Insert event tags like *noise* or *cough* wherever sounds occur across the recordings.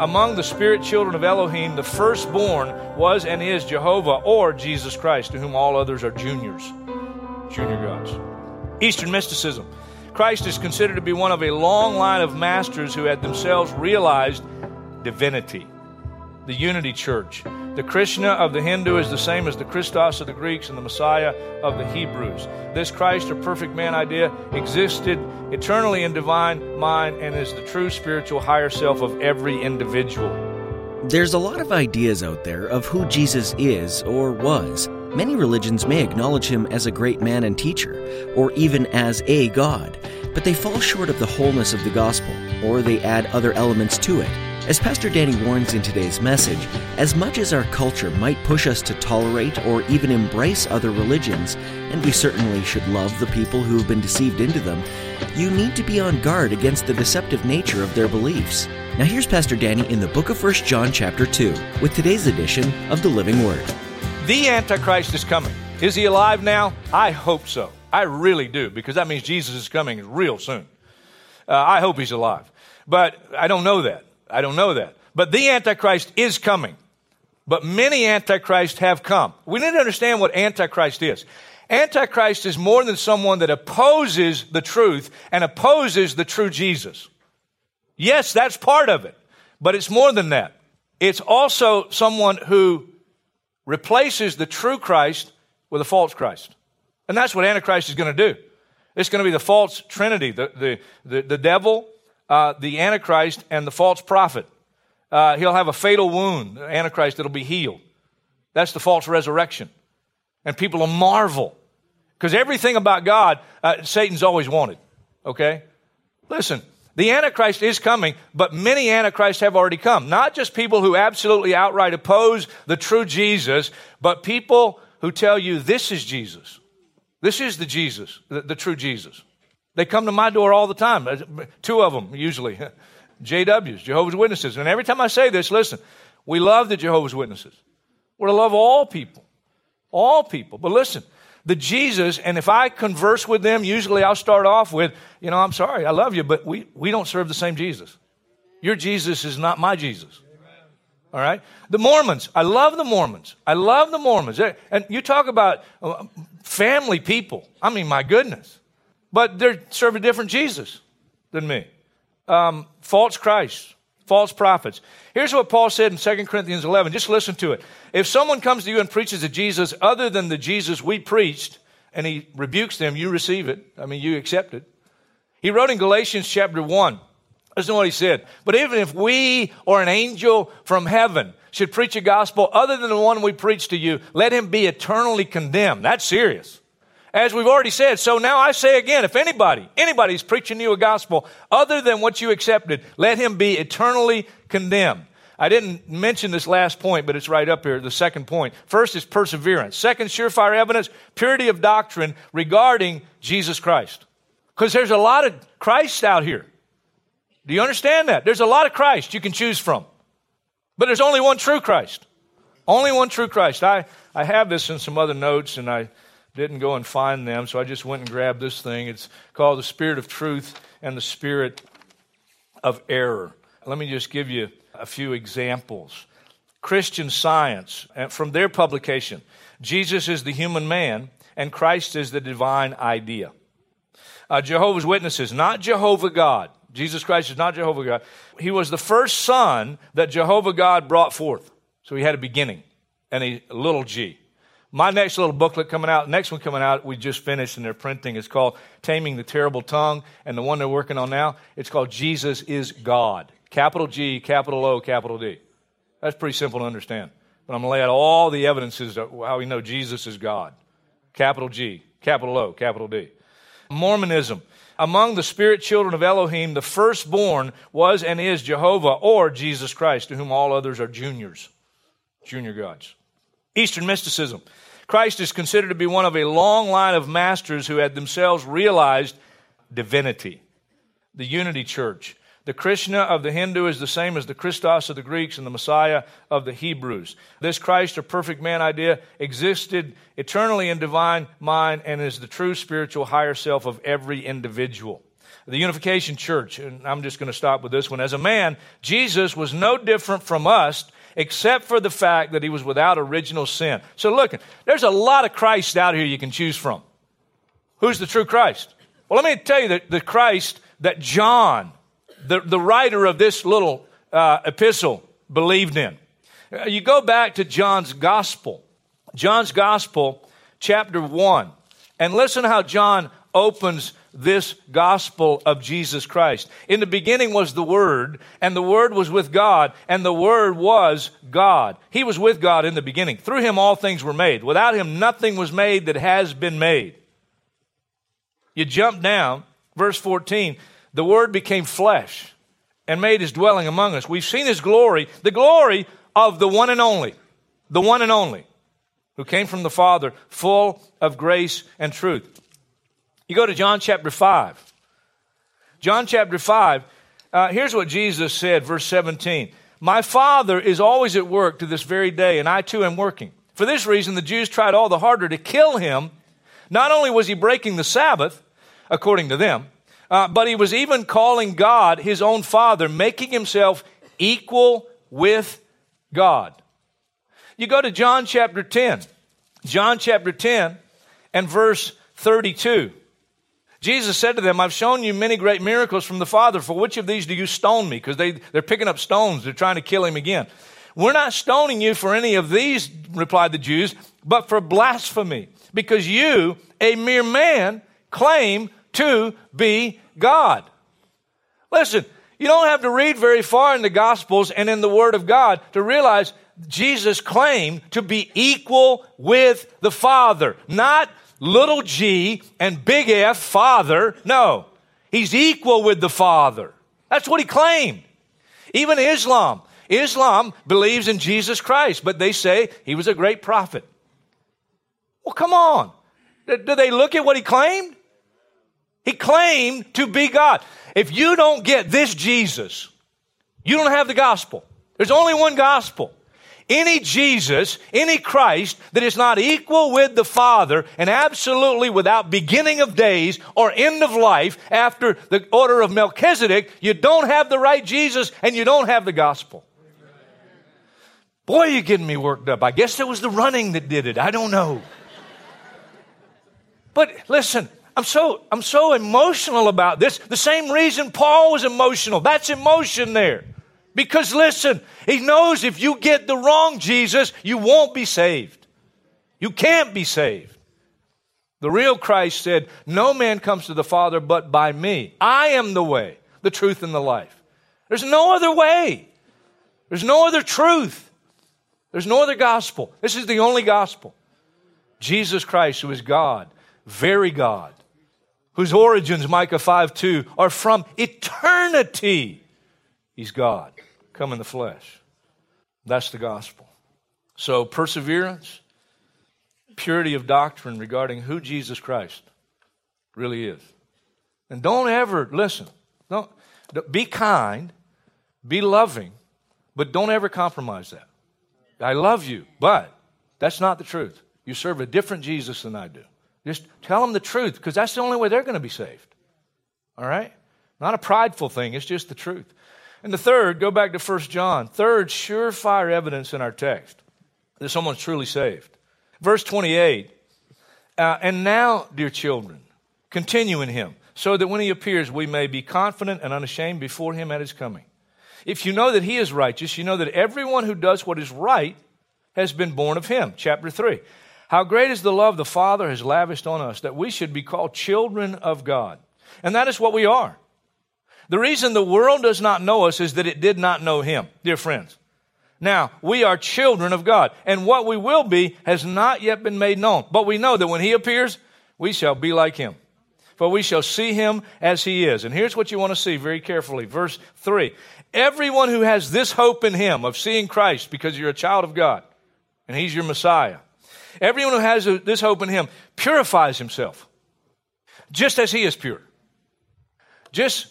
Among the spirit children of Elohim, the firstborn was and is Jehovah or Jesus Christ, to whom all others are juniors, junior gods. Eastern mysticism. Christ is considered to be one of a long line of masters who had themselves realized divinity. The Unity Church. The Krishna of the Hindu is the same as the Christos of the Greeks and the Messiah of the Hebrews. This Christ or perfect man idea existed eternally in divine mind and is the true spiritual higher self of every individual. There's a lot of ideas out there of who Jesus is or was. Many religions may acknowledge him as a great man and teacher, or even as a God, but they fall short of the wholeness of the gospel, or they add other elements to it. As Pastor Danny warns in today's message, as much as our culture might push us to tolerate or even embrace other religions, and we certainly should love the people who have been deceived into them, you need to be on guard against the deceptive nature of their beliefs. Now here's Pastor Danny in the book of 1 John chapter 2 with today's edition of the Living Word. The Antichrist is coming. Is he alive now? I hope so. I really do, because that means Jesus is coming real soon. Uh, I hope he's alive. But I don't know that. I don't know that. But the Antichrist is coming. But many Antichrists have come. We need to understand what Antichrist is. Antichrist is more than someone that opposes the truth and opposes the true Jesus. Yes, that's part of it. But it's more than that. It's also someone who replaces the true Christ with a false Christ. And that's what Antichrist is going to do. It's going to be the false trinity, the, the, the, the devil, uh, the Antichrist and the false prophet. Uh, he'll have a fatal wound, the Antichrist, that'll be healed. That's the false resurrection. And people will marvel. Because everything about God, uh, Satan's always wanted. Okay? Listen, the Antichrist is coming, but many Antichrists have already come. Not just people who absolutely outright oppose the true Jesus, but people who tell you this is Jesus. This is the Jesus, the, the true Jesus. They come to my door all the time, uh, two of them usually, *laughs* JWs, Jehovah's Witnesses. And every time I say this, listen, we love the Jehovah's Witnesses. We're to love all people, all people. But listen, the Jesus, and if I converse with them, usually I'll start off with, you know, I'm sorry, I love you, but we, we don't serve the same Jesus. Your Jesus is not my Jesus. All right? The Mormons. I love the Mormons. I love the Mormons. And you talk about uh, family people. I mean, my goodness but they're serving a different Jesus than me. Um, false Christ, false prophets. Here's what Paul said in 2 Corinthians 11. Just listen to it. If someone comes to you and preaches a Jesus other than the Jesus we preached, and he rebukes them, you receive it. I mean, you accept it. He wrote in Galatians chapter 1. Listen to what he said. But even if we or an angel from heaven should preach a gospel other than the one we preach to you, let him be eternally condemned. That's serious. As we've already said, so now I say again, if anybody, anybody's preaching you a gospel other than what you accepted, let him be eternally condemned. I didn't mention this last point, but it's right up here, the second point. First is perseverance. Second, surefire evidence, purity of doctrine regarding Jesus Christ. Because there's a lot of Christ out here. Do you understand that? There's a lot of Christ you can choose from. But there's only one true Christ. Only one true Christ. I, I have this in some other notes, and I didn't go and find them, so I just went and grabbed this thing. It's called The Spirit of Truth and the Spirit of Error. Let me just give you a few examples. Christian Science, from their publication, Jesus is the human man and Christ is the divine idea. Uh, Jehovah's Witnesses, not Jehovah God. Jesus Christ is not Jehovah God. He was the first son that Jehovah God brought forth. So he had a beginning and a little g. My next little booklet coming out, next one coming out, we just finished and they're printing. It's called Taming the Terrible Tongue. And the one they're working on now, it's called Jesus is God. Capital G, capital O, capital D. That's pretty simple to understand. But I'm going to lay out all the evidences of how we know Jesus is God. Capital G, capital O, capital D. Mormonism. among the spirit children of Elohim, the firstborn was and is Jehovah or Jesus Christ, to whom all others are juniors, junior gods. Eastern mysticism. Christ is considered to be one of a long line of masters who had themselves realized divinity. The Unity Church. The Krishna of the Hindu is the same as the Christos of the Greeks and the Messiah of the Hebrews. This Christ or perfect man idea existed eternally in divine mind and is the true spiritual higher self of every individual. The Unification Church, and I'm just going to stop with this one. As a man, Jesus was no different from us except for the fact that he was without original sin. So look, there's a lot of Christ out here you can choose from. Who's the true Christ? Well, let me tell you that the Christ that John, the, the writer of this little uh, epistle, believed in. Uh, you go back to John's gospel, John's gospel, chapter 1, and listen how John opens this gospel of Jesus Christ. In the beginning was the Word, and the Word was with God, and the Word was God. He was with God in the beginning. Through him all things were made. Without him nothing was made that has been made. You jump down, verse 14, the Word became flesh and made his dwelling among us. We've seen his glory, the glory of the one and only, the one and only, who came from the Father, full of grace and truth. You go to John chapter 5. John chapter 5, uh, here's what Jesus said, verse 17. My Father is always at work to this very day, and I too am working. For this reason, the Jews tried all the harder to kill him. Not only was he breaking the Sabbath, according to them, uh, but he was even calling God his own Father, making himself equal with God. You go to John chapter 10. John chapter 10 and verse 32. Jesus said to them, I've shown you many great miracles from the Father. For which of these do you stone me? Because they, they're picking up stones. They're trying to kill him again. We're not stoning you for any of these, replied the Jews, but for blasphemy. Because you, a mere man, claim to be God. Listen, you don't have to read very far in the Gospels and in the Word of God to realize Jesus claimed to be equal with the Father, not little g and big F, Father. No, he's equal with the Father. That's what he claimed. Even Islam. Islam believes in Jesus Christ, but they say he was a great prophet. Well, come on. Do they look at what he claimed? He claimed to be God. If you don't get this Jesus, you don't have the gospel. There's only one gospel any Jesus, any Christ that is not equal with the Father and absolutely without beginning of days or end of life after the order of Melchizedek, you don't have the right Jesus and you don't have the gospel. Boy, you're getting me worked up. I guess it was the running that did it. I don't know. But listen, I'm so, I'm so emotional about this. The same reason Paul was emotional. That's emotion there. Because listen, he knows if you get the wrong Jesus, you won't be saved. You can't be saved. The real Christ said, No man comes to the Father but by me. I am the way, the truth, and the life. There's no other way. There's no other truth. There's no other gospel. This is the only gospel. Jesus Christ, who is God, very God, whose origins, Micah 5 2, are from eternity. He's God come in the flesh. That's the gospel. So, perseverance, purity of doctrine regarding who Jesus Christ really is. And don't ever, listen, don't, be kind, be loving, but don't ever compromise that. I love you, but that's not the truth. You serve a different Jesus than I do. Just tell them the truth because that's the only way they're going to be saved. All right? Not a prideful thing, it's just the truth. And the third, go back to 1 John. Third, surefire evidence in our text that someone's truly saved. Verse 28 uh, And now, dear children, continue in him, so that when he appears, we may be confident and unashamed before him at his coming. If you know that he is righteous, you know that everyone who does what is right has been born of him. Chapter 3. How great is the love the Father has lavished on us that we should be called children of God. And that is what we are. The reason the world does not know us is that it did not know him, dear friends. Now, we are children of God, and what we will be has not yet been made known. But we know that when he appears, we shall be like him. for we shall see him as he is. And here's what you want to see very carefully. Verse 3. Everyone who has this hope in him of seeing Christ because you're a child of God and he's your Messiah, everyone who has this hope in him purifies himself just as he is pure. Just,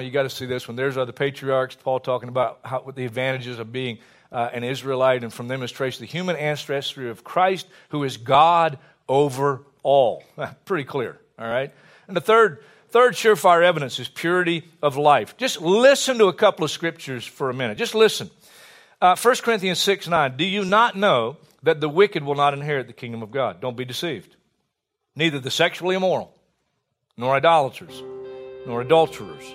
you got to see this one. There's other patriarchs, Paul talking about how, what the advantages of being uh, an Israelite, and from them is traced the human ancestry of Christ, who is God over all. *laughs* Pretty clear, all right? And the third, third surefire evidence is purity of life. Just listen to a couple of scriptures for a minute. Just listen. Uh, 1 Corinthians 6 9. Do you not know that the wicked will not inherit the kingdom of God? Don't be deceived. Neither the sexually immoral, nor idolaters, nor adulterers,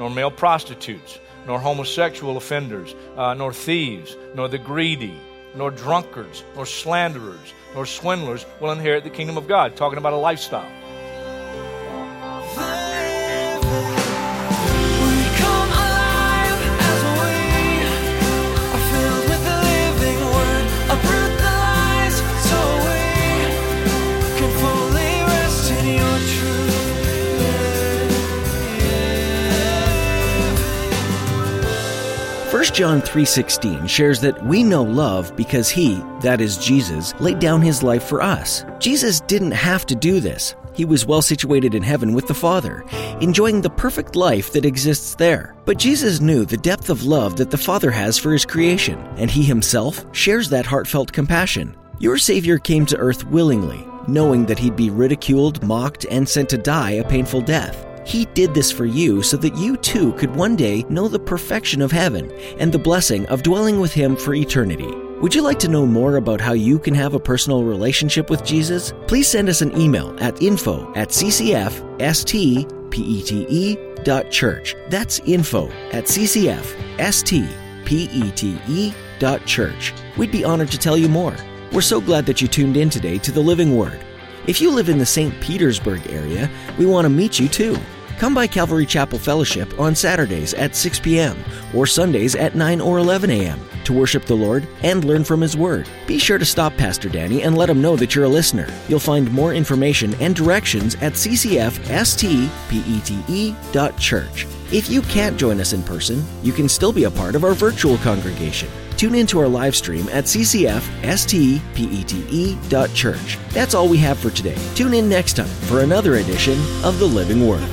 nor male prostitutes, nor homosexual offenders, uh, nor thieves, nor the greedy, nor drunkards, nor slanderers, nor swindlers will inherit the kingdom of God. Talking about a lifestyle. John 3:16 shares that we know love because he, that is Jesus, laid down his life for us. Jesus didn't have to do this. He was well situated in heaven with the Father, enjoying the perfect life that exists there. But Jesus knew the depth of love that the Father has for his creation, and he himself shares that heartfelt compassion. Your Savior came to earth willingly, knowing that he'd be ridiculed, mocked, and sent to die a painful death. He did this for you so that you too could one day know the perfection of heaven and the blessing of dwelling with Him for eternity. Would you like to know more about how you can have a personal relationship with Jesus? Please send us an email at info at ccfstpete.church. That's info at ccfstpete.church. We'd be honored to tell you more. We're so glad that you tuned in today to the Living Word. If you live in the St. Petersburg area, we want to meet you too. Come by Calvary Chapel Fellowship on Saturdays at 6 p.m. or Sundays at 9 or 11 a.m. to worship the Lord and learn from His Word. Be sure to stop Pastor Danny and let him know that you're a listener. You'll find more information and directions at ccfstpete.church. If you can't join us in person, you can still be a part of our virtual congregation. Tune in to our live stream at ccfstpete.church. That's all we have for today. Tune in next time for another edition of The Living Word.